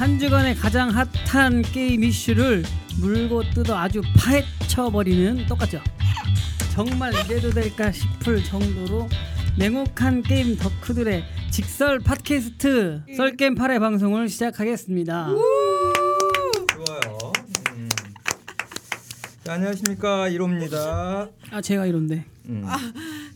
한 주간의 가장 핫한 게임 이슈를 물고 뜯어 아주 파헤쳐버리는 똑같죠. 정말 이래도 될까 싶을 정도로 냉혹한 게임 덕후들의 직설 팟캐스트 썰게임 8회 방송을 시작하겠습니다. 좋아요. 음. 자, 안녕하십니까 1호입니다. 아 제가 이런데 음.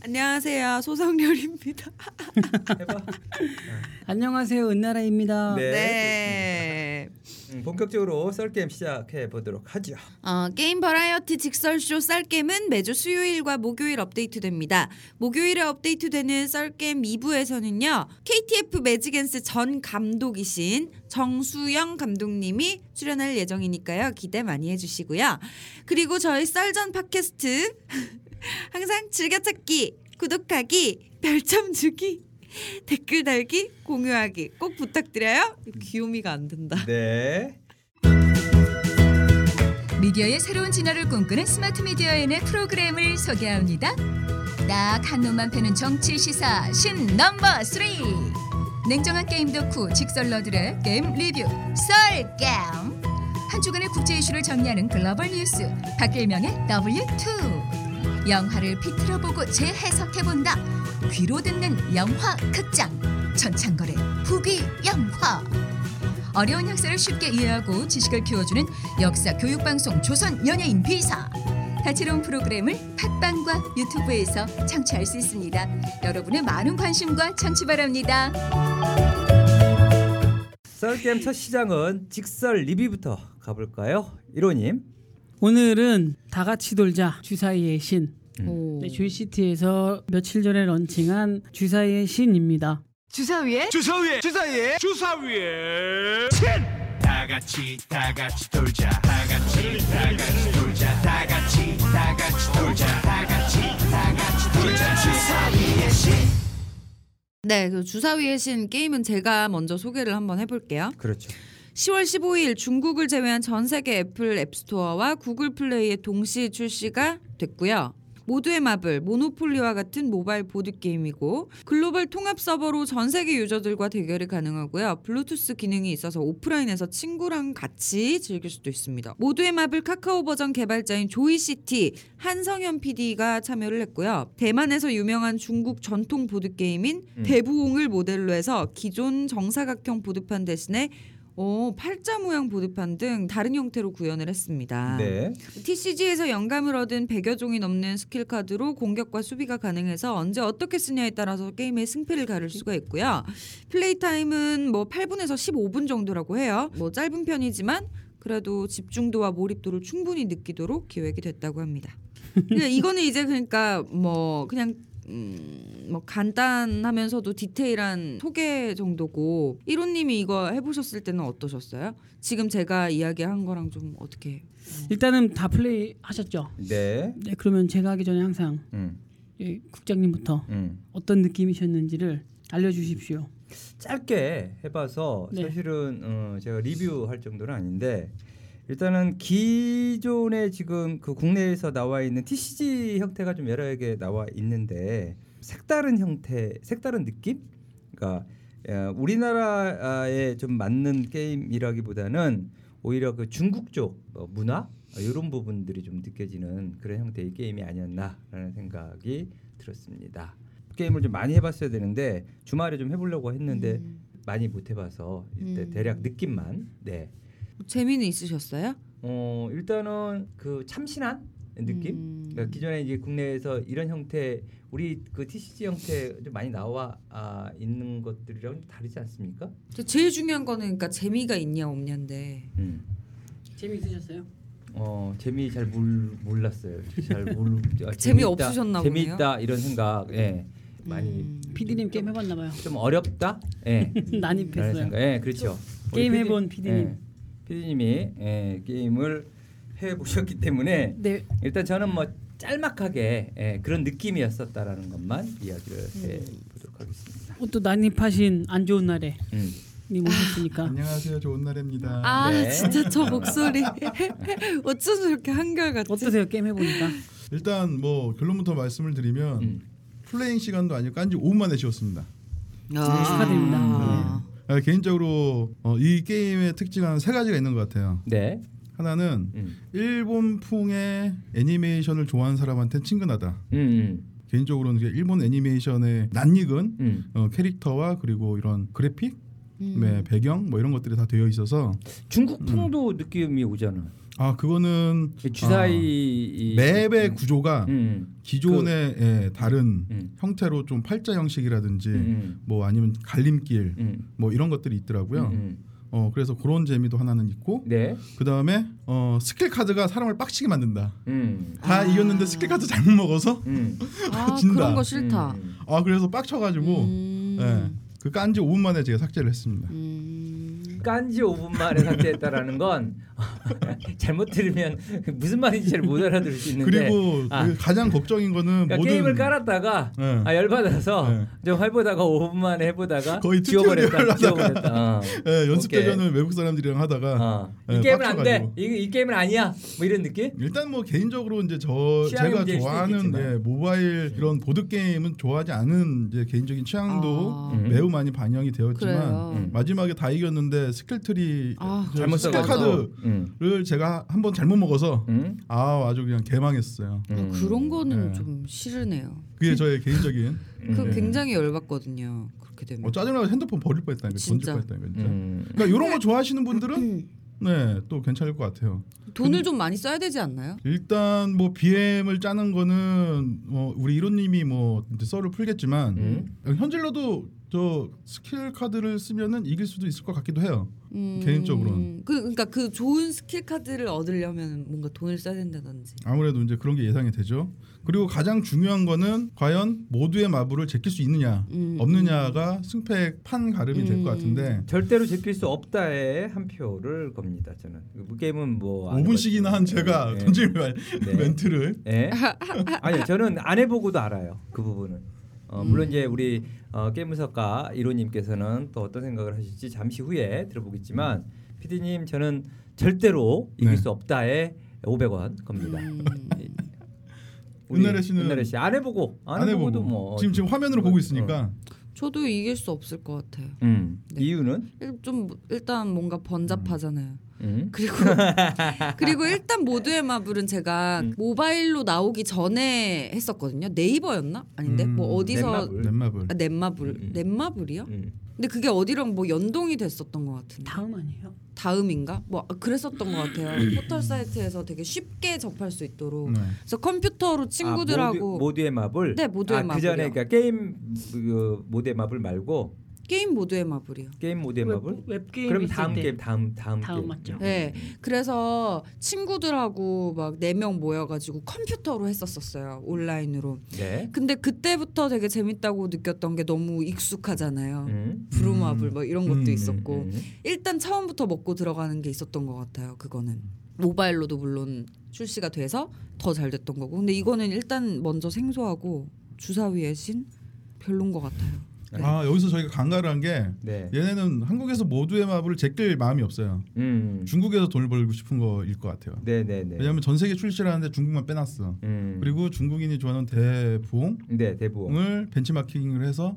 안녕하세요 소성렬입니다. 안녕하세요 은나라입니다. 네. 네. 음, 본격적으로 썰 게임 시작해 보도록 하죠. 어, 게임 버라이어티 직설쇼 썰게임은 매주 수요일과 목요일 업데이트됩니다. 목요일에 업데이트되는 썰게임 2부에서는요. KTF 매직엔스 전 감독이신 정수영 감독님이 출연할 예정이니까요. 기대 많이 해주시고요. 그리고 저희 썰전 팟캐스트 항상 즐겨찾기, 구독하기, 별점 주기, 댓글 달기, 공유하기 꼭 부탁드려요. 귀요미가 안 된다. 네. 미디어의 새로운 진화를 꿈꾸는 스마트 미디어인의 프로그램을 소개합니다. 딱 한 놈만 패는 정치 시사 신 넘버 3. 냉정한 게임 덕후 직설러들의 게임 리뷰 썰게임. 한 주간의 국제 이슈를 정리하는 글로벌 뉴스 박길명의 W2. 영화를 비틀어 보고 재해석해 본다. 귀로 듣는 영화 극장 전창걸의 후기 영화. 어려운 역사를 쉽게 이해하고 지식을 키워주는 역사 교육 방송 조선 연예인 비사. 다채로운 프로그램을 팟빵과 유튜브에서 청취할 수 있습니다. 여러분의 많은 관심과 청취 바랍니다. 썰 게임 첫 시장은 직설 리뷰부터 가볼까요? 1호님. 오늘은 다 같이 돌자. 주사위의 신. 오. 네, 조이시티에서 며칠 전에 런칭한 주사위의 신입니다. 주사위에? 주사위에! 주사위에? 주사위에! 다 같이 다 같이 돌자. 다 같이 다 같이 돌자. 다 같이 다 같이 돌자. 다 같이 다 같이 돌자. 주사위의 신! 네, 그 주사위의 신 게임은 제가 먼저 소개를 한번 해볼게요. 그렇죠. 10월 15일 중국을 제외한 전 세계 애플 앱스토어와 구글 플레이에 동시 출시가 됐고요. 모두의 마블, 모노폴리와 같은 모바일 보드 게임이고 글로벌 통합 서버로 전 세계 유저들과 대결이 가능하고요. 블루투스 기능이 있어서 오프라인에서 친구랑 같이 즐길 수도 있습니다. 모두의 마블 카카오 버전 개발자인 조이시티 한성현 PD가 참여를 했고요. 대만에서 유명한 중국 전통 보드 게임인 음. 대부옹을 모델로 해서 기존 정사각형 보드판 대신에 어, 팔자 모양 보드판 등 다른 형태로 구현을 했습니다. 네. TCG에서 영감을 얻은 100여 종이 넘는 스킬 카드로 공격과 수비가 가능해서 언제 어떻게 쓰냐에 따라서 게임의 승패를 가를 수가 있고요. 플레이 타임은 뭐 8분에서 15분 정도라고 해요. 뭐 짧은 편이지만 그래도 집중도와 몰입도를 충분히 느끼도록 기획이 됐다고 합니다. 근데 이거는 이제 그러니까 뭐 그냥 음, 뭐 간단하면서도 디테일한 소개 정도고 1호님이 이거 해보셨을 때는 어떠셨어요? 지금 제가 이야기한 거랑 좀 어떻게? 일단은 다 플레이 하셨죠? 네. 네, 그러면 제가 하기 전에 항상 음. 이 국장님부터 음. 어떤 느낌이셨는지를 알려주십시오. 짧게 해봐서 네. 사실은 어, 제가 리뷰할 정도는 아닌데 일단은 기존에 지금 그 국내에서 나와 있는 TCG 형태가 좀 여러 개 나와 있는데 색다른 형태, 색다른 느낌? 그러니까 어, 우리나라에 좀 맞는 게임이라기보다는 오히려 그 중국 쪽 어, 문화 이런 부분들이 좀 느껴지는 그런 형태의 게임이 아니었나라는 생각이 들었습니다. 게임을 좀 많이 해봤어야 되는데 주말에 좀 해보려고 했는데 음. 많이 못 해봐서 음. 대략 느낌만 네. 재미는 있으셨어요? 어 일단은 그 참신한 느낌. 음. 그러니까 기존에 이제 국내에서 이런 형태 우리 그 TCG 형태 좀 많이 나와 아, 있는 것들이랑 좀 다르지 않습니까? 저 제일 중요한 거는 그러니까 재미가 있냐 없냐인데. 음. 재미 있으셨어요? 어 재미 잘 몰, 몰랐어요. 잘 몰. 아, 재미 없으셨나 보네요. 재미있다 이런 생각. 예. 많이 음. PD님 게임 해봤나 봐요. 좀 어렵다. 예. 난입했어요. 예, 그렇죠. 게임 해본 PD님. 예, PD님이 예, 게임을 해 보셨기 때문에 네, 일단 저는 뭐 짤막하게 예, 그런 느낌이었었다라는 것만 이야기를 해 음. 보도록 하겠습니다. 어, 또 난입하신 안 좋은 날에 음. 님 오셨으니까 안녕하세요. 좋은 날입니다. 아 네. 진짜 저 목소리 어쩜 이렇게 한결같지? 어떠세요 게임 해보니까? 일단 뭐 결론부터 말씀을 드리면 음. 플레잉 시간도 아니고 깐지 5분 만에 쉬었습니다. 아. 축하드립니다. 아. 아, 개인적으로 어, 이 게임의 특징은 세 가지가 있는 것 같아요. 네. 하나는 음. 일본풍의 애니메이션을 좋아하는 사람한테 친근하다. 음. 음. 개인적으로는 일본 애니메이션의 낯익은 음. 어, 캐릭터와 그리고 이런 그래픽, 음. 네, 배경 뭐 이런 것들이 다 되어 있어서 중국풍도 느낌이 오잖아. 아 그거는 주사위 이- 맵의 음. 구조가 음. 기존의 예, 다른 음. 형태로 좀 팔자 형식이라든지 음. 뭐 아니면 갈림길 음. 뭐 이런 것들이 있더라고요. 음. 어 그래서 그런 재미도 하나는 있고 네. 그 다음에 어 스킬 카드가 사람을 빡치게 만든다. 음. 다 아. 이겼는데 스킬 카드 잘못 먹어서 음. 아 진다. 그런 거 싫다. 음. 아 그래서 빡쳐가지고 음. 예, 그 깐지 5분 만에 제가 삭제를 했습니다. 음. 깐지 5분 만에 삭제했다라는 건 잘못 들으면 무슨 말인지 잘 못 알아들을 수 있는데 그리고 아. 그 가장 걱정인 거는 그러니까 모든 게임을 깔았다가 예. 아 열받아서 네. 좀 해보다가 5분 만에 해보다가 거의 지워버렸다 지워버렸다 어. 예, 연습. 대전을 외국 사람들이랑 하다가 어. 이 네, 게임은 안돼. 이, 이 게임은 아니야 뭐 이런 느낌 일단 뭐 개인적으로 이제 저 제가 좋아하는. 예, 모바일 이런 보드 게임은 좋아하지 않은 이제 개인적인 취향도 아. 음. 매우 많이 반영이 되었지만. 음. 마지막에 다 이겼는데 skill tree 아, 저 잘못 스킬 써가지고 음. 카드를 제가 한번 잘못 먹어서 음. 아 아주 그냥 개망했어요. 아, 음. 그런 거는 네. 좀 싫으네요. 그게 저의 개인적인 음. 그 네. 굉장히 열받거든요. 그렇게 되면. 어, 짜증나서 핸드폰 버릴 뻔했다니까 던질 진짜. 뻔했다니까 진짜. 음. 그러니까 이런 거 좋아하시는 분들은 음. 네 또 괜찮을 것 같아요. 돈을 좀 많이 써야 되지 않나요? 일단 뭐 BM을 짜는 거는 뭐 우리 이론님이 뭐 이제 썰을 풀겠지만 음. 현질러도 저 스킬 카드를 쓰면은 이길 수도 있을 것 같기도 해요. 음, 개인적으로는. 그 그러니까 그 좋은 스킬 카드를 얻으려면 뭔가 돈을 써야 된다든지. 아무래도 이제 그런 게 예상이 되죠. 그리고 가장 중요한 거는 과연 모두의 마블을 제낄 수 있느냐 음, 없느냐가 승패의 판 가름이 될것 음. 같은데 절대로 제낄 수 없다에 한 표를 겁니다 저는 그 게임은 뭐안 5분씩이나 한. 제가 네. 던질 말- 네. 멘트를 예? 아니요, 저는 안 해보고도 알아요 그 부분은. 어, 물론 이제 우리 어, 게임 분석가 이로님께서는 또 어떤 생각을 하실지 잠시 후에 들어보겠지만 피디님 저는 절대로 이길 네. 수 없다에 500원 겁니다. 음. 우리 은나래 씨는 은나래 씨안 해보고 안, 안 해보고도 해보고 뭐 지금 지금 화면으로 보고 있으니까 저도 이길 수 없을 것 같아요. 음, 네. 이유는 일- 좀 일단 뭔가 번잡하잖아요. 음. 그리고 그리고 일단 모두의 마블은 제가 음. 모바일로 나오기 전에 했었거든요. 네이버였나? 아닌데 음, 뭐 어디서 넷마블. 넷마블 아, 넷마블 음, 음. 넷마블이요? 음. 근데 그게 어디랑 뭐 연동이 됐었던 것 같은데 다음 아니에요? 다음인가? 뭐 아, 그랬었던 것 같아요. 포털 사이트에서 되게 쉽게 접할 수 있도록. 네. 그래서 컴퓨터로 친구들하고 아, 모두, 모두의 마블. 네, 모두의 아, 그 전에. 그러니까 게임 그 모두의 마블 말고 게임 모두의 마블이요. 게임 모두의 마블. 웹, 웹게임 그럼 다음 때 게임 다음 다음 다음 게임. 맞죠? 네, 그래서 친구들하고 막 네 명 모여 가지고 컴퓨터로 했었었어요 온라인으로. 네. 근데 그때부터 되게 재밌다고 느꼈던 게 너무 익숙하잖아요. 음. 브루마블 뭐 이런 것도 음, 있었고 음. 일단 처음부터 먹고 들어가는 게 있었던 것 같아요. 그거는 모바일로도 물론 출시가 돼서 더 잘 됐던 거고. 근데 이거는 일단 먼저 생소하고 주사위의 신 별론 것 같아요. 아 여기서 저희가 간과를 한 게 네. 얘네는 한국에서 모두의 마블을 제낄 마음이 없어요. 음. 중국에서 돈을 벌고 싶은 거일 것 같아요. 네, 네, 네. 왜냐하면 전 세계 출시를 하는데 중국만 빼놨어. 음. 그리고 중국인이 좋아하는 대부흥을 네, 대부분. 벤치마킹을 해서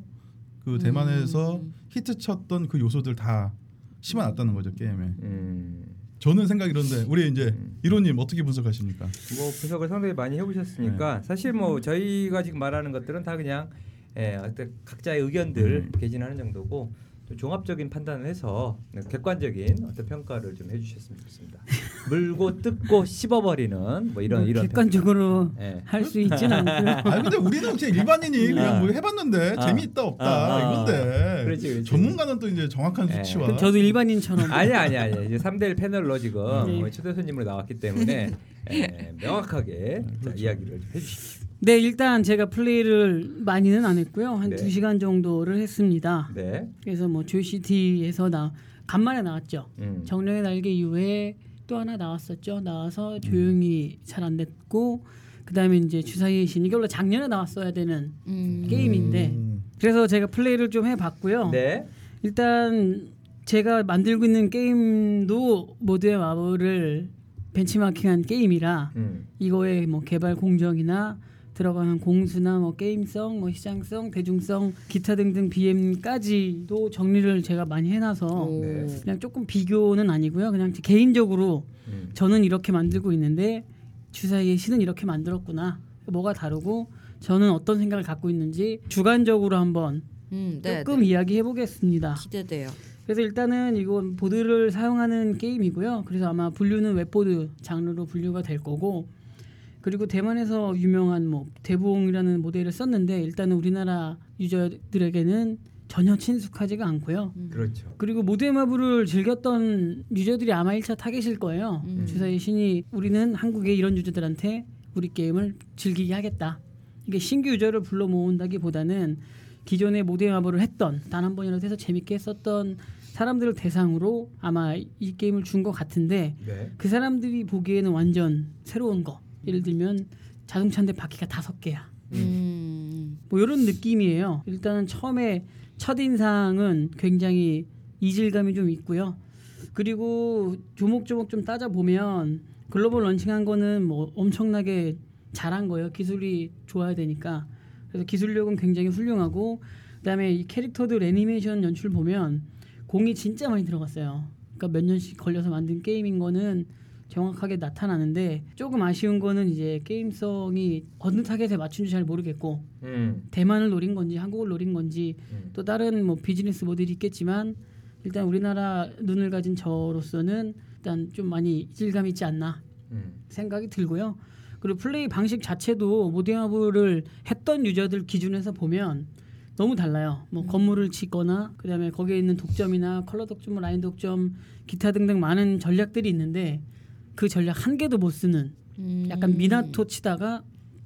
그 대만에서 음. 히트 쳤던 그 요소들 다 심어놨다는 거죠 게임에. 음. 저는 생각이 이런데 우리 이제 음. 이로님 어떻게 분석하십니까? 뭐 분석을 상당히 많이 해보셨으니까 사실 뭐 저희가 지금 말하는 것들은 다 그냥 예, 어떤 각자의 의견들 개진하는 정도고 또 종합적인 판단을 해서 객관적인 어떤 평가를 좀 해주셨으면 좋겠습니다. 물고 뜯고 씹어버리는 뭐 이런 뭐 이런 객관적으로 평가. 예. 할수 있지는 않고요. 아 근데 우리는 그냥 일반인이 그냥 아. 뭐 해봤는데 아. 재미있다 없다 아, 아. 이건데 그렇지, 그렇지. 전문가는 또 이제 정확한 예. 수치와 저도 일반인처럼 아니 아니 아니 이제 3대1 패널로 지금 네. 어, 초대 손님으로 나왔기 때문에 예, 명확하게 네, 자, 그렇죠. 이야기를 좀 해주십시오. 네 일단 제가 플레이를 많이는 안 했고요 한 네. 두 시간 정도를 했습니다. 네. 그래서 뭐 조시티에서 나 간만에 나왔죠. 음. 정령의 날개 이후에 또 하나 나왔었죠. 나와서 조용히 잘안 됐고 그다음에 이제 주사위의 신 이게 원래 작년에 나왔어야 되는 음. 게임인데 음. 그래서 제가 플레이를 좀 해봤고요. 네. 일단 제가 만들고 있는 게임도 모두의 마블을 벤치마킹한 게임이라 음. 이거의 뭐 개발 공정이나 들어가는 공수나 뭐 게임성, 뭐 시장성, 대중성, 기타 등등 BM까지도 정리를 제가 많이 해놔서 오. 네. 그냥 조금 비교는 아니고요. 그냥 개인적으로 음. 저는 이렇게 만들고 있는데 주사위의 신은 이렇게 만들었구나. 뭐가 다르고 저는 어떤 생각을 갖고 있는지 주관적으로 한번 음, 네, 조금 네. 이야기해 보겠습니다. 기대돼요. 그래서 일단은 이건 보드를 사용하는 게임이고요. 그래서 아마 분류는 웹보드 장르로 분류가 될 거고 그리고 대만에서 유명한 뭐 대부옹이라는 모델을 썼는데 일단은 우리나라 유저들에게는 전혀 친숙하지가 않고요. 그렇죠. 그리고 모두의 마블을 즐겼던 유저들이 아마 1차 타겟일 거예요. 음. 주사위 신이 우리는 한국의 이런 유저들한테 우리 게임을 즐기게 하겠다. 이게 신규 유저를 불러 모은다기보다는 기존의 모드의 마블을 했던 단 한 번이라도 해서 재밌게 했었던 사람들을 대상으로 아마 이 게임을 준 것 같은데 네. 그 사람들이 보기에는 완전 새로운 거. 예를 들면 자동차인데 바퀴가 다섯 개야. 음. 뭐 이런 느낌이에요. 일단은 처음에 첫 인상은 굉장히 이질감이 좀 있고요. 그리고 조목조목 좀 따져 보면 글로벌 런칭한 거는 뭐 엄청나게 잘한 거예요. 기술이 좋아야 되니까. 그래서 기술력은 굉장히 훌륭하고 그다음에 이 캐릭터들 애니메이션 연출 보면 공이 진짜 많이 들어갔어요. 그러니까 몇 년씩 걸려서 만든 게임인 거는 정확하게 나타나는데 조금 아쉬운 거는 이제 게임성이 어느 타겟에 맞춘지 잘 모르겠고 음. 대만을 노린 건지 한국을 노린 건지 음. 또 다른 뭐 비즈니스 모델이 있겠지만 일단 우리나라 눈을 가진 저로서는 일단 좀 많이 이질감 있지 않나 음. 생각이 들고요. 그리고 플레이 방식 자체도 모두의 마블을 했던 유저들 기준에서 보면 너무 달라요. 뭐 건물을 짓거나 그다음에 거기에 있는 독점이나 컬러 독점, 뭐 라인 독점, 기타 등등 많은 전략들이 있는데 그 전략 한 개도 못 쓰는 음. 약간 민화투 치다가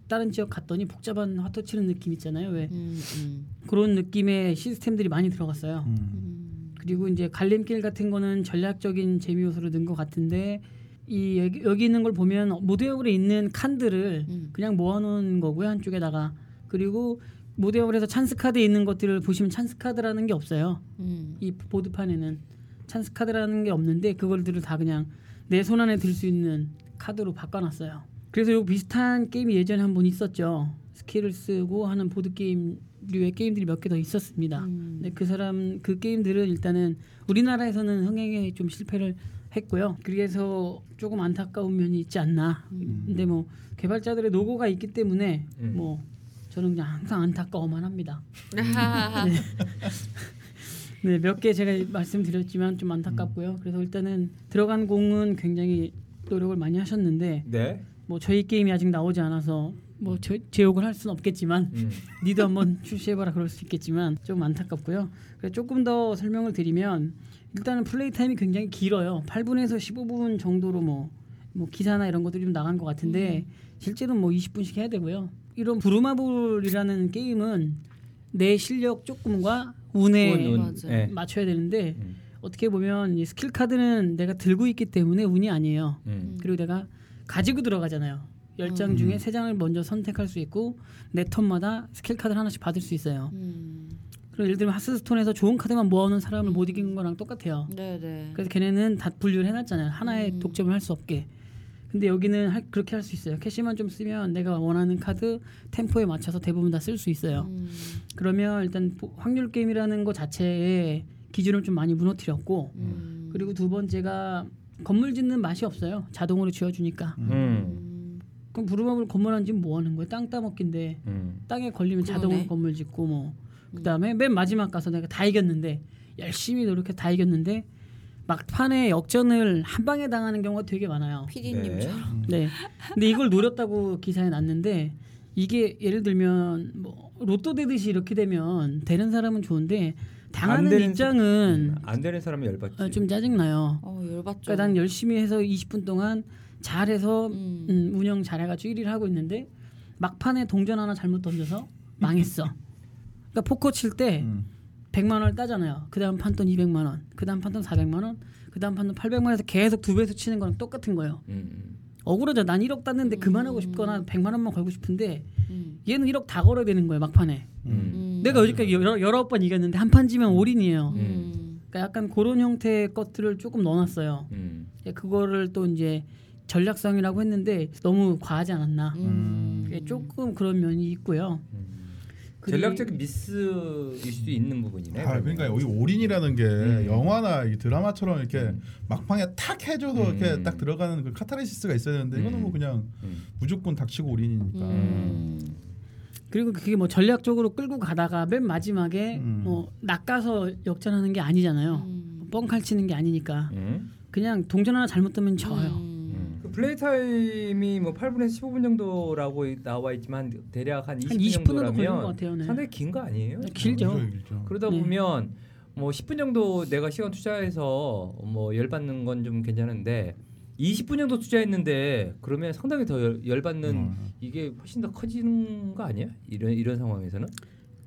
다른 지역 갔더니 복잡한 화토 치는 느낌 있잖아요. 왜 음, 음. 그런 느낌의 시스템들이 많이 들어갔어요. 음. 음. 그리고 이제 갈림길 같은 거는 전략적인 재미 요소로 넣은 것 같은데 이 여기, 여기 있는 걸 보면 모드역에 있는 칸들을 음. 그냥 모아놓은 거고요 한쪽에다가 그리고 모드역에서 찬스 카드에 있는 것들을 보시면 찬스 카드라는 게 없어요. 음. 이 보드판에는 찬스 카드라는 게 없는데 그걸들을 다 그냥 내 손 안에 들 수 있는 카드로 바꿔놨어요. 그래서 요 비슷한 게임이 예전에 한 번 있었죠. 스킬을 쓰고 하는 보드 게임류의 게임들이 몇 개 더 있었습니다. 음. 근데 그 사람 그 게임들은 일단은 우리나라에서는 흥행에 좀 실패를 했고요. 그래서 조금 안타까운 면이 있지 않나. 근데 뭐 개발자들의 노고가 있기 때문에 음. 뭐 저는 그냥 항상 안타까워만 합니다. 아하하. 네, 몇 개 제가 말씀드렸지만 좀 안타깝고요. 그래서 일단은 들어간 공은 굉장히 노력을 많이 하셨는데 네. 뭐 저희 게임이 아직 나오지 않아서 뭐 제, 제욕을 할 수는 없겠지만 음. 니도 한번 출시해봐라 그럴 수 있겠지만 좀 안타깝고요. 그래서 조금 더 설명을 드리면 일단은 플레이 타임이 굉장히 길어요. 8분에서 15분 정도로 뭐, 뭐 기사나 이런 것들이 좀 나간 것 같은데 실제로는 뭐 20분씩 해야 되고요. 이런 부루마블이라는 게임은 내 실력 조금과 운에 운, 운. 네. 맞춰야 되는데 음. 어떻게 보면 이 스킬 카드는 내가 들고 있기 때문에 운이 아니에요. 음. 그리고 내가 가지고 들어가잖아요. 열장 음. 중에 세 장을 먼저 선택할 수 있고 내 턴마다 스킬 카드를 하나씩 받을 수 있어요. 음. 그리고 예를 들면 하스스톤에서 좋은 카드만 모아놓은 사람을 못 이기는 거랑 똑같아요. 네네. 그래서 걔네는 다 분류를 해놨잖아요. 하나의 음. 독점을 할 수 없게. 근데 여기는 할- 그렇게 할 수 있어요. 캐시만 좀 쓰면 내가 원하는 카드 템포에 맞춰서 대부분 다 쓸 수 있어요. 음. 그러면 일단 보- 확률 게임이라는 거 자체의 기준을 좀 많이 무너뜨렸고 음. 그리고 두 번째가 건물 짓는 맛이 없어요. 자동으로 지어주니까. 음. 음. 그럼 부루마블 건물 안 지면 뭐 하는 거예요? 땅 따먹기인데 음. 땅에 걸리면 그러네. 자동으로 건물 짓고 뭐 그다음에 맨 마지막 가서 내가 다 이겼는데 열심히 노력해 다 이겼는데 막판에 역전을 한 방에 당하는 경우가 되게 많아요. 피디님처럼. 네. 근데 이걸 노렸다고 기사에 났는데 이게 예를 들면 뭐 로또 되듯이 이렇게 되면 되는 사람은 좋은데 안 당하는 되는 입장은 음. 안 되는 사람이 열받지. 어, 좀 짜증 나요. 어 열받죠. 그러니까 난 열심히 해서 20분 동안 잘해서 음. 음, 운영 잘해가지고 1위를 하고 있는데 막판에 동전 하나 잘못 던져서 망했어. 그러니까 포커 칠때 음. 100만 원을 따잖아요. 그 다음 판돈 200만 원, 그 다음 판돈 400만 원, 그 다음 판돈 800만 원에서 계속 두 배수 치는 거랑 똑같은 거예요. 음. 억울하죠. 난 1억 땄는데 그만하고 싶거나 100만 원만 걸고 싶은데 음. 얘는 1억 다 걸어야 되는 거예요. 막판에. 음. 음. 내가 여지까지 여러, 여러 번 이겼는데 한 판 지면 올인이에요. 음. 그러니까 약간 그런 형태의 것들을 조금 넣어놨어요. 음. 예, 그거를 또 이제 전략성이라고 했는데 너무 과하지 않았나. 음. 그게 조금 그런 면이 있고요. 음. 전략적인 미스일 수도 있는 부분이네. 아, 그러니까. 여기 올인이라는 게 음. 영화나 이 드라마처럼 이렇게 음. 막판에 탁 해줘서 음. 이렇게 딱 들어가는 그 카타르시스가 있어야 되는데 이거는 음. 뭐 그냥 음. 무조건 닥치고 올인이니까. 음. 그리고 그게 뭐 전략적으로 끌고 가다가 맨 마지막에 음. 뭐 낚아서 역전하는 게 아니잖아요. 음. 뻥칼 치는 게 아니니까 음. 그냥 동전 하나 잘못되면 져요. 플레이 타임이 뭐 8분에서 15분 정도라고 나와 있지만 대략 한 20분, 한 20분 정도 걸리는 것 정도라면 같아요. 네. 상당히 긴 거 아니에요? 길죠. 길죠, 길죠. 그러다 네. 보면 뭐 10분 정도 내가 시간 투자해서 뭐 열받는 건 좀 괜찮은데 20분 정도 투자했는데 그러면 상당히 더 열, 열받는 음. 이게 훨씬 더 커지는 거 아니야? 이런 이런 상황에서는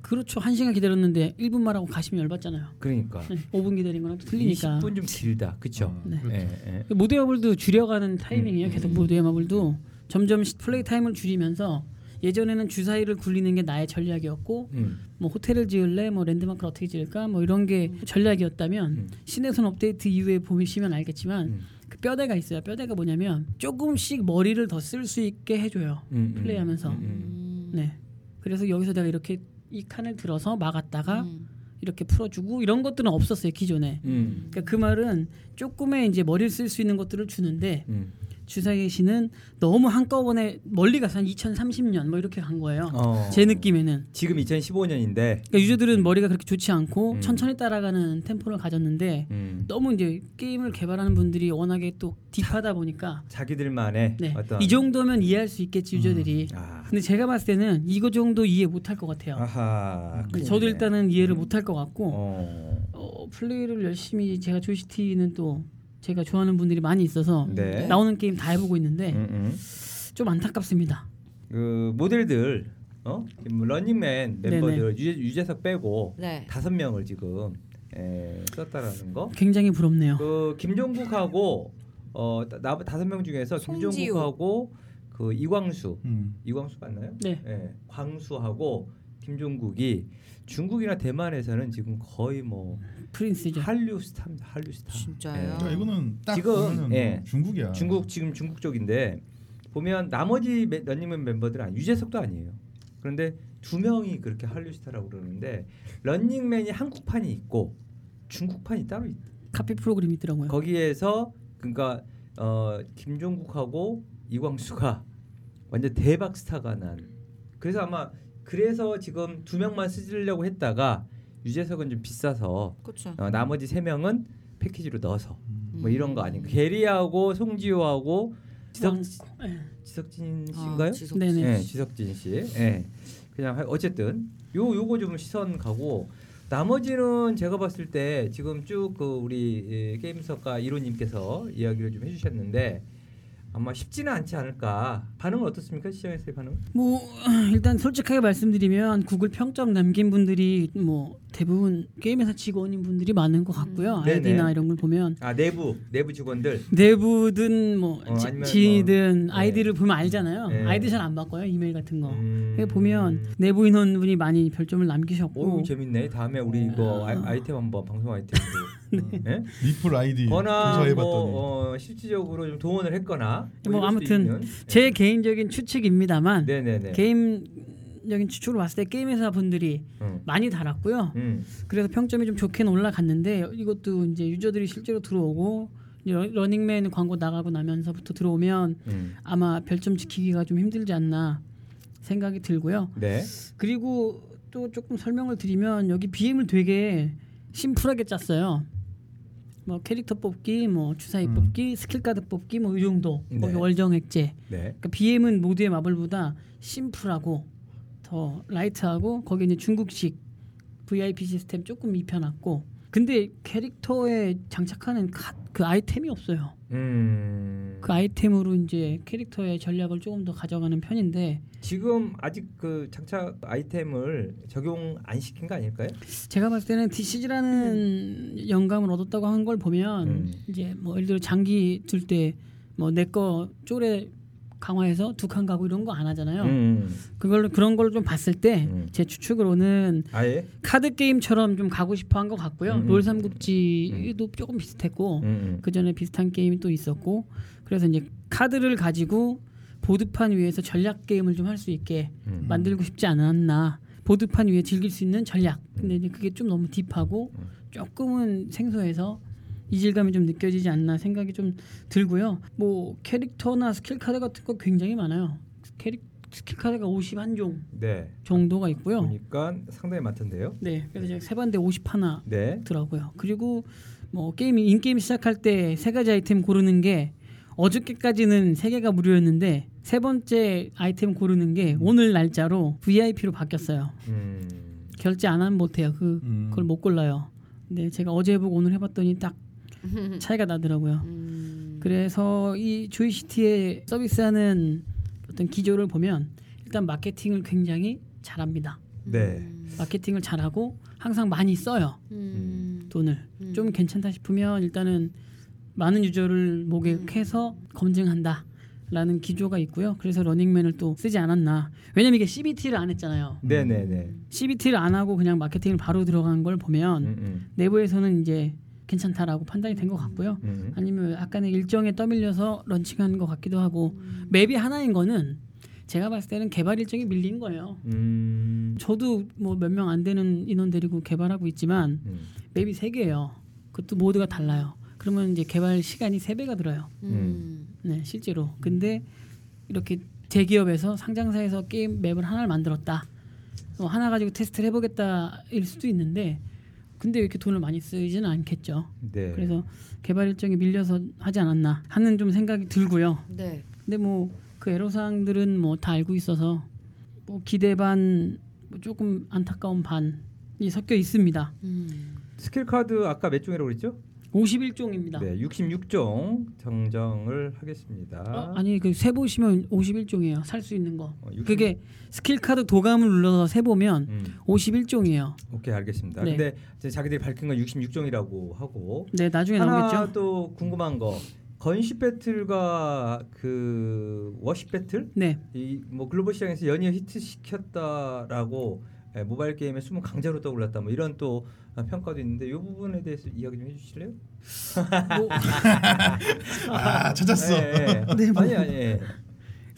그렇죠. 한 시간 기다렸는데 1분 말하고 가시면 열받잖아요. 그러니까 5분 기다린 거랑 또 틀리니까. 20분 좀 길다, 그렇죠? 음, 네. 예, 예. 모두의 마블도 줄여가는 타이밍이에요. 음, 계속 음. 모두의 마블도 점점 시- 플레이 타임을 줄이면서 예전에는 주사위를 굴리는 게 나의 전략이었고 음. 뭐 호텔을 지을래 뭐 랜드마크를 어떻게 지을까 뭐 이런 게 전략이었다면 음. 신내선 업데이트 이후에 보시면 알겠지만 음. 그 뼈대가 있어요. 뼈대가 뭐냐면 조금씩 머리를 더 쓸 수 있게 해줘요. 음, 음. 플레이하면서. 음, 음. 음. 네. 그래서 여기서 내가 이렇게 이 칸을 들어서 막았다가 음. 이렇게 풀어주고 이런 것들은 없었어요 기존에. 음. 그러니까 그 말은 조금의 이제 머리를 쓸 수 있는 것들을 주는데 음. 주사위 씨는 너무 한꺼번에 멀리 가서 한 2030년 뭐 이렇게 간 거예요. 어. 제 느낌에는. 지금 2015년인데 그러니까 유저들은 머리가 그렇게 좋지 않고 음. 천천히 따라가는 템포를 가졌는데 음. 너무 이제 게임을 개발하는 분들이 워낙에 또 딥하다 보니까 자기들만의 네. 어떤 이 정도면 이해할 수 있겠지 유저들이. 아. 근데 제가 봤을 때는 이거 정도 이해 못할 것 같아요. 아하. 저도. 일단은 이해를 못할 것 같고 어. 어, 플레이를 열심히 제가 조이스티는 또 제가 좋아하는 분들이 많이 있어서 네. 나오는 게임 다 해보고 있는데 음, 음. 좀 안타깝습니다. 그 모델들 어 런닝맨 멤버들 유재, 유재석 빼고 네. 다섯 명을 지금 에, 썼다라는 거. 굉장히 부럽네요. 그 김종국하고 어나 다섯 명 중에서. 김종국하고 그 이광수 음. 이광수 맞나요? 네. 예, 광수하고 김종국이 중국이나 대만에서는 지금 거의 뭐 프린스죠. 한류 스타입니다. 한류 스타. 진짜요? 예. 그러니까 이거는 딱 지금, 예. 뭐 중국이야. 중국 지금 중국 쪽인데 보면 나머지 매- 런닝맨 멤버들은 아니- 유재석도 아니에요. 그런데 두 명이 그렇게 한류 스타라고 그러는데 런닝맨이 한국판이 있고 중국판이 따로 있. 카피 프로그램이 있더라고요. 거기에서 그러니까 어, 김종국하고 이광수가 완전 대박 스타가 난. 그래서 아마 그래서 지금 두 명만 쓰려고 했다가 유재석은 좀 비싸서. 어, 나머지 세 명은 패키지로 넣어서 뭐 음. 이런 거 아닌가. 게리하고 송지효하고 지석 왕- 예. 지석진 아, 씨인가요? 지석- 네네. 네, 지석진 씨. 예. 그냥 하- 어쨌든 요 요거 좀 시선 가고 나머지는 제가 봤을 때 지금 쭉 그 우리 예, 게임석가 이로님께서 이야기를 좀 해주셨는데 아마 쉽지는 않지 않을까. 반응은 어떻습니까? 시장에서의 반응? 뭐 일단 솔직하게 말씀드리면 구글 평점 남긴 분들이 뭐 대부분 게임 회사 직원인 분들이 많은 것 같고요. 음. 네네. 아이디나 이런 걸 보면 아 내부 내부 직원들. 내부든 뭐 어, 지- 아니면 지인이든 뭐, 아이디를 보면 알잖아요. 네. 아이디 잘 안 바꿔요 이메일 같은 거. 음. 그게 보면 내부 인원분이 많이 별점을 남기셨고 오 재밌네. 다음에 우리 이거 아, 아 이템 한번 방송 아이템으로. 예? 리플 아이디 거나 조사해봤더니 뭐 어, 실질적으로 좀 동원을 했거나 뭐 이럴 수도 아무튼 있는. 제 개인적인 추측입니다만 네네네. 게임적인 추측으로 봤을 때 게임 회사 분들이 음. 많이 달았고요. 음. 그래서 평점이 좀 좋게는 올라갔는데 이것도 이제 유저들이 실제로 들어오고 러- 러닝맨 광고 나가고 나면서부터 들어오면 음. 아마 별점 지키기가 좀 힘들지 않나 생각이 들고요. 네. 그리고 또 조금 설명을 드리면 여기 BM을 되게 심플하게 짰어요. 뭐 캐릭터 뽑기, 뭐 주사위 음. 뽑기, 스킬 카드 뽑기 뭐 이 정도. 네. 월정액제. 네. 그러니까 BM은 모두의 마블보다 심플하고 더 light하고 거기 이제 중국식 VIP 시스템 조금 입혀놨고 근데 캐릭터에 장착하는 카, 그 아이템이 없어요. 음. 그 아이템으로 이제 캐릭터의 전략을 조금 더 가져가는 편인데 지금 아직 그 장착 아이템을 적용 안 시킨 거 아닐까요? 제가 봤을 때는 DCG라는 영감을 얻었다고 한 걸 보면 음. 이제 뭐 예를 들어 장기 들때뭐 내 거 쪼래 강화해서 두 칸 가고 이런 거 안 하잖아요. 음. 그걸 그런 걸 좀 봤을 때 음. 제 추측으로는 아예. 카드 게임처럼 좀 가고 싶어 한 것 같고요. 음, 음. 롤 삼국지도 조금 비슷했고 음. 그 전에 비슷한 게임이 또 있었고 그래서 이제 카드를 가지고 보드판 위에서 전략 게임을 좀 할 수 있게 음. 만들고 싶지 않았나. 보드판 위에 즐길 수 있는 전략. 근데 이제 그게 좀 너무 deep하고 음. 조금은 생소해서 이질감이 좀 느껴지지 않나 생각이 좀 들고요. 뭐 캐릭터나 스킬 카드 같은 거 굉장히 많아요. 캐릭 스킬 카드가 51종 네. 정도가 있고요. 보니까 상당히 많던데요. 네, 그래서 제가 세 봤는데 50 하나 네. 더라고요. 그리고 뭐 게임 인 게임 시작할 때 세 가지 아이템 고르는 게 어저께까지는 세 개가 무료였는데 세 번째 아이템 고르는 게 오늘 날짜로 VIP로 바뀌었어요. 음. 결제 안 하면 못해요. 그 음. 그걸 못 골라요. 근데 제가 어제 해보고 오늘 해봤더니 딱 차이가 나더라고요. 음. 그래서 이 조이시티에 서비스하는 어떤 기조를 보면 일단 마케팅을 굉장히 잘합니다. 네. 마케팅을 잘하고 항상 많이 써요. 음. 돈을 음. 좀 괜찮다 싶으면 일단은 많은 유저를 모객해서 검증한다. 라는 기조가 있고요. 그래서 러닝맨을 또 쓰지 않았나. 왜냐면 이게 CBT를 안 했잖아요. 네, 네, 네. CBT를 안 하고 그냥 마케팅을 바로 들어간 걸 보면 음, 음. 내부에서는 이제 괜찮다라고 판단이 된 것 같고요. 음. 아니면 약간의 일정에 떠밀려서 런칭한 것 같기도 하고 맵이 하나인 거는 제가 봤을 때는 개발 일정이 밀린 거예요. 음. 저도 뭐 몇 명 안 되는 인원 데리고 개발하고 있지만 음. 맵이 세 개예요. 그것도 모드가 달라요. 그러면 이제 개발 시간이 세 배가 들어요. 음. 네, 실제로. 근데 이렇게 대기업에서 상장사에서 게임 맵을 하나를 만들었다. 어, 하나 가지고 테스트를 해보겠다일 수도 있는데, 근데 이렇게 돈을 많이 쓰지는 않겠죠. 네. 그래서 개발 일정이 밀려서 하지 않았나 하는 좀 생각이 들고요. 네. 근데 뭐 그 애로사항들은 뭐 다 알고 있어서 뭐 기대 반 뭐 조금 안타까운 반이 섞여 있습니다. 음. 스킬 카드 아까 몇 종이라고 그랬죠? 51종입니다. 네, 66종 정정을 하겠습니다. 어? 아니 그 세 보시면 51종이에요. 살 수 있는 거. 어, 60 그게 스킬 카드 도감을 눌러서 세 보면 음, 51종이에요. 오케이 알겠습니다. 네. 근데 자기들이 밝힌 건 66종이라고 하고 네, 나중에 나오겠죠. 또 궁금한 거 건십 배틀과 그 워십 배틀 네. 이 뭐 글로벌 시장에서 연이어 히트 시켰다라고 예, 모바일 게임의 숨은 강자로 떠올랐다 뭐 이런 또 아, 평가도 있는데 이 부분에 대해서 이야기 좀 해주실래요? 뭐 아 찾았어. 예, 예. 네, 뭐. 아니 아니. 예.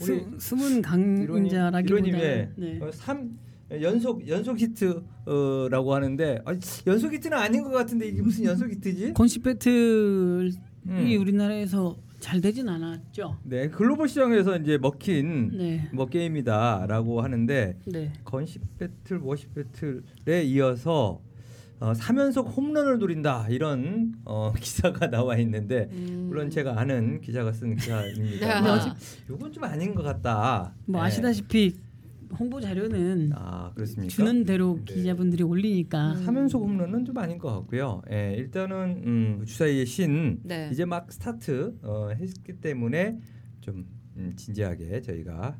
우리 수, 숨은 강자라기보다는 네. 어, 삼 연속 연속 히트라고 하는데 아니, 연속 히트는 아닌 것 같은데 이게 무슨 연속 히트지? 건십 배틀이 음. 우리나라에서 잘 되진 않았죠. 네 글로벌 시장에서 이제 먹힌 네. 뭐 게임이다라고 하는데 네. 건십 배틀, 워십 배틀에 이어서 어, 3연속 홈런을 노린다 이런 어, 기사가 나와 있는데 음. 물론 제가 아는 기자가 쓴 기사입니다. 아. 이건 좀 아닌 것 같다. 뭐 네. 아시다시피 홍보 자료는 아 그렇습니까? 주는 대로 네. 기자분들이 올리니까 음. 3연속 홈런은 좀 아닌 것 같고요. 예, 일단은 음, 주사위의 신 네. 이제 막 스타트 어, 했기 때문에 좀 음, 진지하게 저희가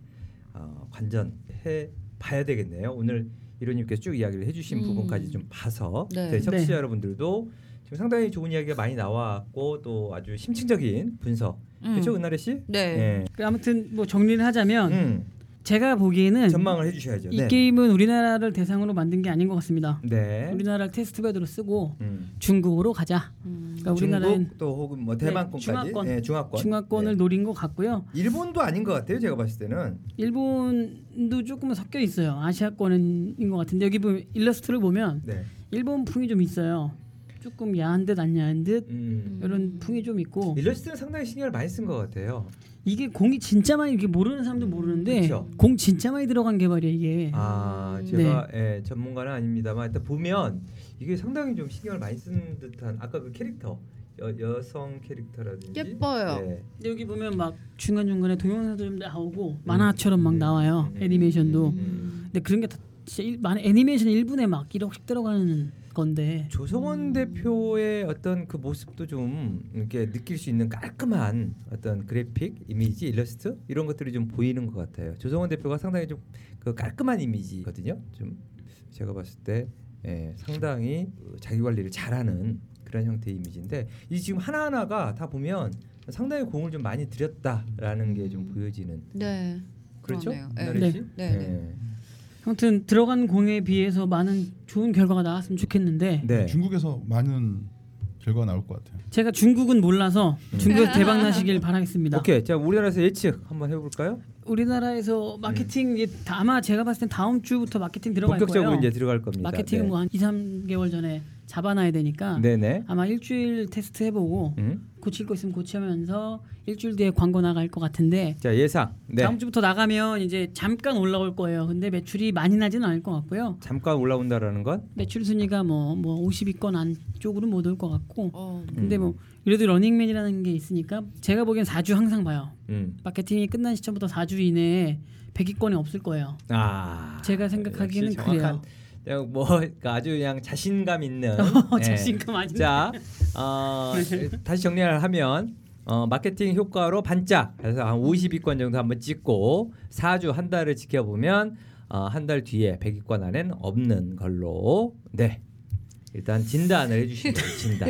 어, 관전해 봐야 되겠네요. 오늘 이론님께서 쭉 이야기를 해주신 음. 부분까지 좀 봐서 네. 저희 청취자 네. 여러분들도 지금 상당히 좋은 이야기가 많이 나왔고 또 아주 심층적인 분석 음. 그렇죠 은나래 씨? 네. 예. 그 아무튼 뭐 정리를 하자면 음, 제가 보기에는 전망을 해주셔야죠. 이 네. 게임은 우리나라를 대상으로 만든 게 아닌 것 같습니다. 네. 우리나라를 테스트베드로 쓰고 음. 중국으로 가자. 음. 그러니까 우리나라는 중국 또 혹은 뭐 대만권까지 중화권. 예, 중화권 중화권을 네. 노린 것 같고요. 일본도 아닌 것 같아요. 제가 봤을 때는 일본도 조금 섞여 있어요. 아시아권인 것 같은데 여기 보면 일러스트를 보면 네. 일본 풍이 좀 있어요. 조금 야한 듯 안 야한 듯 음. 이런 풍이 좀 있고 일러스트는 상당히 신경을 많이 쓴 것 같아요. 이게 공이 진짜 많이 이게 모르는 사람도 모르는데 그쵸. 공 진짜 많이 들어간 개발이에요 이게. 아 음. 제가 예, 전문가는 아닙니다만 일단 보면 이게 상당히 좀 신경을 많이 쓴 듯한 아까 그 캐릭터 여, 여성 캐릭터라든지 예뻐요. 네. 근데 여기 보면 막 중간 중간에 동영상도 좀 나오고 만화처럼 막 음. 나와요 음. 애니메이션도. 음. 근데 그런 게 다 진짜 일, 만 애니메이션 1분에 막 1억씩 들어가는 건데. 조성원 대표의 어떤 그 모습도 좀 이렇게 느낄 수 있는 깔끔한 어떤 그래픽 이미지 일러스트 이런 것들이 좀 보이는 것 같아요. 조성원 대표가 상당히 좀 그 깔끔한 이미지거든요. 좀 제가 봤을 때 예, 상당히 그 자기 관리를 잘하는 그런 형태의 이미지인데 이 지금 하나 하나가 다 보면 상당히 공을 좀 많이 들였다라는 게 좀 보여지는 네. 그렇죠? 그러네요. 네. 씨? 네, 네. 예. 아무튼 들어간 공에 비해서 많은 좋은 결과가 나왔으면 좋겠는데. 네. 중국에서 많은 결과가 나올 것 같아요. 제가 중국은 몰라서 중국에서 대박 나시길 바라겠습니다. 오케이. 자, 우리나라에서 예측 한번 해볼까요? 우리나라에서 마케팅 이제 아마 제가 봤을 땐 다음 주부터 마케팅 들어갈 본격적으로 거예요. 이제 들어갈 겁니다. 마케팅은 네. 뭐한 2, 3개월 전에 잡아놔야 되니까 네네. 아마 일주일 테스트 해보고 음. 고칠 거 있으면 고치면서 일주일 뒤에 광고 나갈 것 같은데 자 예상. 네. 다음 주부터 나가면 이제 잠깐 올라올 거예요. 근데 매출이 많이 나지는 않을 것 같고요. 잠깐 올라온다라는 건. 매출 순위가 뭐뭐 50위권 안쪽으로 못 올 것 같고 어. 근데 뭐 그래도 러닝맨이라는 게 있으니까 제가 보기엔 4주 항상 봐요. 음. 마케팅이 끝난 시점부터 4주 이내에 100위권이 없을 거예요. 아. 제가 생각하기에는 그래요. 그냥 뭐 그러니까 아주 그냥 자신감 있는. 어, 예. 자신감 아니 자, 어, 다시 정리를 하면 어, 마케팅 효과로 반짝 해서 한 50위권 정도 한번 찍고 4주 한 달을 지켜보면 어, 한 달 뒤에 100위권 안에는 없는 걸로 네. 일단 진단을 해주시면 진단.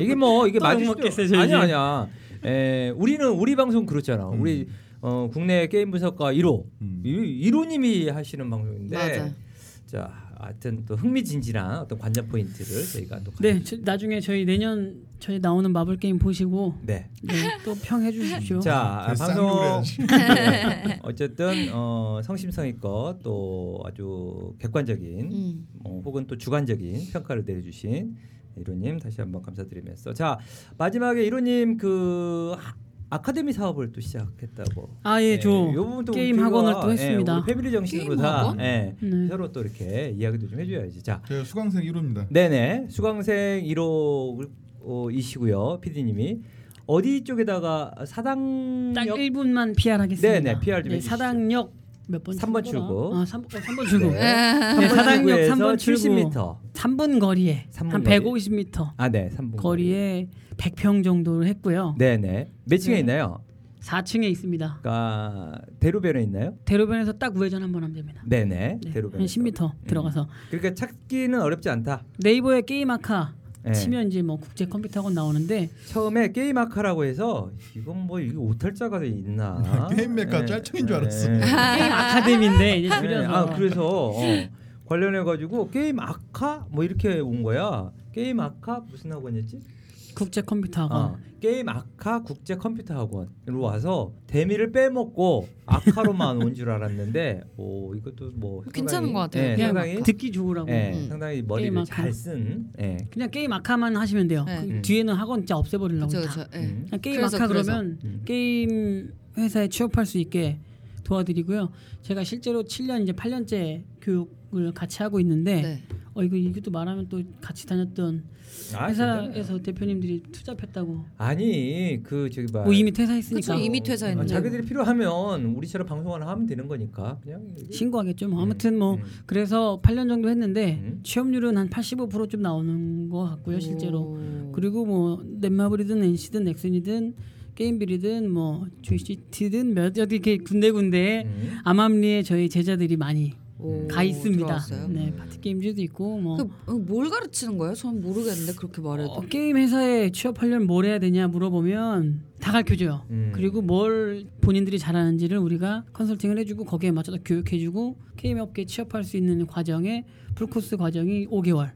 이게 뭐 이게 또 맞을 수도 저 아니야. 에, 우리는 우리 방송 그렇잖아. 우리 어, 국내 게임 분석가 1호 음. 이 1호님이 하시는 방송인데 맞아. 자 하여튼 또 흥미진진한 어떤 관전 포인트를 저희가 또 네, 저, 나중에 저희 내년 저희 나오는 마블 게임 보시고 네. 네, 또 평해 주십시오. 자그 방송 네. 어쨌든 어, 성심성의껏 또 아주 객관적인 음. 어, 혹은 또 주관적인 평가를 내려주신 이로님 다시 한번 감사드리면서 자 마지막에 이로님 그 하- 아카데미 사업을 또 시작했다고. 아, 예, 저요 부분도 게임 우리가, 학원을 또 예, 했습니다. 우리 패밀리 정신으로 다? 예, 네. 서로 또 이렇게 이야기도 좀 해줘야지. 자 제가 수강생 1호입니다. 네네 수강생 1호이시고요 PD님이 어디 쪽에다가 사당역 딱 1분만 PR 하겠습니다. 네네, PR 좀 네, 해주시죠. 사당역 몇번 삼번 출구. 아, 3, 어, 3번 출구. 네. 네, 사당역 3번 출구. 70m. 3분 거리에 삼분한 거리. 150m 아, 네. 3분 거리에 100평 정도를 했고요. 네 네. 몇 층에 네. 있나요? 4층에 있습니다. 그러니까 대로변에 있나요? 대로변에서 딱 우회전 한 번 하면 됩니다. 네네. 네, 대로변. 한 10m 들어가서 그러니까 찾기는 어렵지 않다. 네이버에 게임 아카 네. 치면 이제 뭐 국제 컴퓨터 학원 나오는데 처음에 게임 아카라고 해서 이건 뭐 이게 오탈자가 돼 있나? 게임 메카 네. 짝퉁인 줄 알았어. 네. 게임 아카데미인데 이제 네. 줄여서 아 그래서 어, 관련해 가지고 게임 아카 뭐 이렇게 온 거야. 게임 아카 무슨 학원이었지? 국제 컴퓨터 학원. 어, 게임 아카 국제 컴퓨터 학원으로 와서 대미를 빼먹고 아카로만 온 줄 알았는데 오 이것도 뭐 괜찮은 상당히- 것 같아요. 예, 그냥 상당히 듣기 좋으라고. 예, 음. 상당히 게임 머리를 아카. 잘쓴 예. 그냥 게임 아카만 하시면 돼요. 네. 그 음. 뒤에는 학원 진짜 없애버리려고 다. 그렇죠. 예. 음. 그냥 게임 그래서, 아카 그래서. 그러면 음. 게임 회사에 취업할 수 있게 도와드리고요. 제가 실제로 7년 이제 8년째 교육을 같이 하고 있는데 네. 어 이거 이것도 말하면 또 같이 다녔던 아, 괜찮아요. 회사에서 대표님들이 투잡했다고. 아니 그 저기 봐. 뭐 이미 퇴사했으니까 그쵸, 이미 퇴사했는데. 어, 자기들이 필요하면 우리처럼 방송 하나 하면 되는 거니까 그냥 신고하겠죠. 뭐 음, 아무튼 뭐 음. 그래서 8년 정도 했는데 음. 취업률은 한 85%좀 나오는 것 같고요, 실제로. 오. 그리고 뭐 넷마블이든 NC든 넥슨이든 게임빌이든 뭐 조이시티든 몇 어디 이렇게 군데군데 음. 암암리에 저희 제자들이 많이 오, 가 있습니다. 들어왔어요? 네, 파티 게임즈도 있고 뭐 그, 어, 뭘 가르치는 거예요? 전 모르겠는데 그렇게 말해도. 어, 게임 회사에 취업하려면 뭘 해야 되냐 물어보면 다 가르쳐줘요. 음. 그리고 뭘 본인들이 잘하는지를 우리가 컨설팅을 해주고 거기에 맞춰서 교육해주고 게임 업계에 취업할 수 있는 과정에 풀코스 과정이 5개월.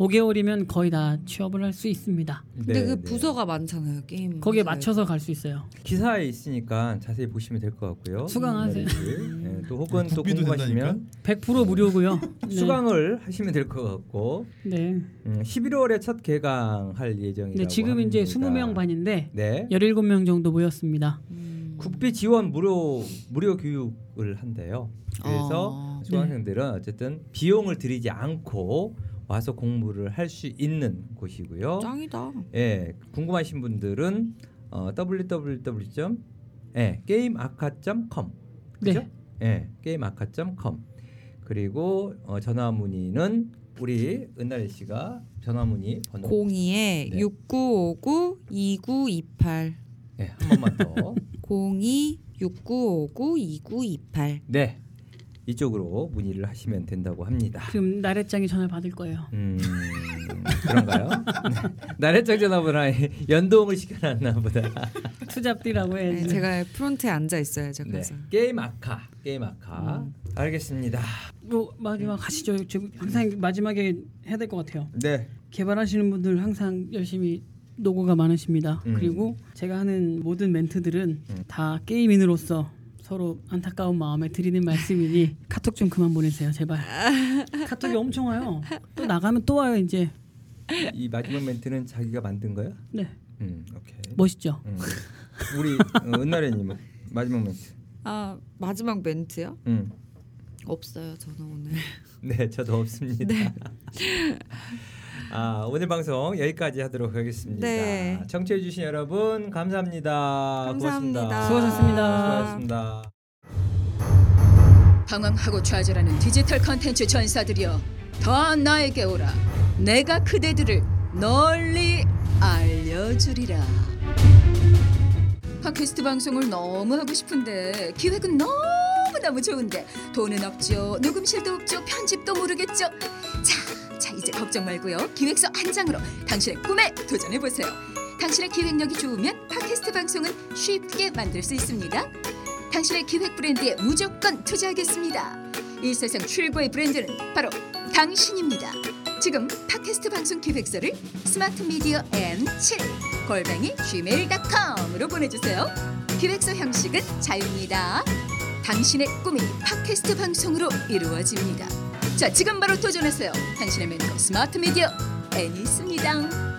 5개월이면 거의 다 취업을 할 수 있습니다. 근데 네, 그 네. 부서가 많잖아요. 게임. 거기에 회사에. 맞춰서 갈 수 있어요. 기사에 있으니까 자세히 보시면 될 것 같고요. 수강하세요. 네, 또 혹은 또 궁금하시면 100% 무료고요. 네. 수강을 하시면 될 것 같고 네. 음, 11월에 첫 개강할 예정이라고 네, 지금 이제 합니다. 20명 반인데 네. 17명 정도 모였습니다. 음. 국비 지원 무료 무료 교육을 한대요. 그래서 어, 수강생들은 어쨌든 비용을 들이지 않고 와서 공부를 할 수 있는 곳이고요. 짱이다. 예, 궁금하신 분들은 어, www. 예, 게임아카.com. 그죠? 예, 게임아카.com. 그리고 어, 전화 문의는 우리 은나래 씨가 전화 문의 번호 02에 네. 6959 2928. 예, 한 번만 더. 02 6959 2928. 네. 이쪽으로 문의를 하시면 된다고 합니다. 지금 나래짱이 전화 받을 거예요. 음 그런가요? 네. 나래짱 전화번호 연동을 시켜놨나 보다. 투잡디라고 네, 해야지. 제가 프론트에 앉아 있어야죠. 네. 그래서. 게임 아카, 게임 아카. 알겠습니다. 뭐 마지막 가시죠. 지금 항상 마지막에 해야 될 것 같아요. 네. 개발하시는 분들 항상 열심히 노고가 많으십니다. 음. 그리고 제가 하는 모든 멘트들은 음. 다 게임인으로서 서로 안타까운 마음에 드리는 말씀이니 카톡 좀 그만 보내세요, 제발. 카톡이 엄청 와요. 또 나가면 또 와요, 이제. 이 마지막 멘트는 자기가 만든 거야? 네, 음, 오케이. 멋있죠. 음. 우리 어, 은나래님 마지막 멘트. 아 마지막 멘트요? 음. 없어요. 저는 오늘. 네, 저도 없습니다. 네. 아, 오늘 방송 여기까지 하도록 하겠습니다. 네. 청취해 주신 여러분 감사합니다. 감사합니다. 고맙습니다. 수고하셨습니다. 수고하셨습니다. 방황하고 좌절하는 디지털 컨텐츠 전사들이여 더 나에게 오라 내가 그대들을 널리 알려주리라 팟캐스트 방송을 너무 하고 싶은데 기획은 너무너무 좋은데 돈은 없죠 녹음실도 없죠 편집도 모르겠죠 자, 자 이제 걱정 말고요 기획서 한 장으로 당신의 꿈에 도전해 보세요 당신의 기획력이 좋으면 팟캐스트 방송은 쉽게 만들 수 있습니다 당신의 기획 브랜드에 무조건 투자하겠습니다. 이 세상 최고의 브랜드는 바로 당신입니다. 지금 팟캐스트 방송 기획서를 스마트 미디어 N7 골뱅이 gmail.com으로 보내주세요. 기획서 형식은 자유입니다. 당신의 꿈이 팟캐스트 방송으로 이루어집니다. 자, 지금 바로 도전하세요. 당신의 멘토 스마트 미디어 N이 있습니다.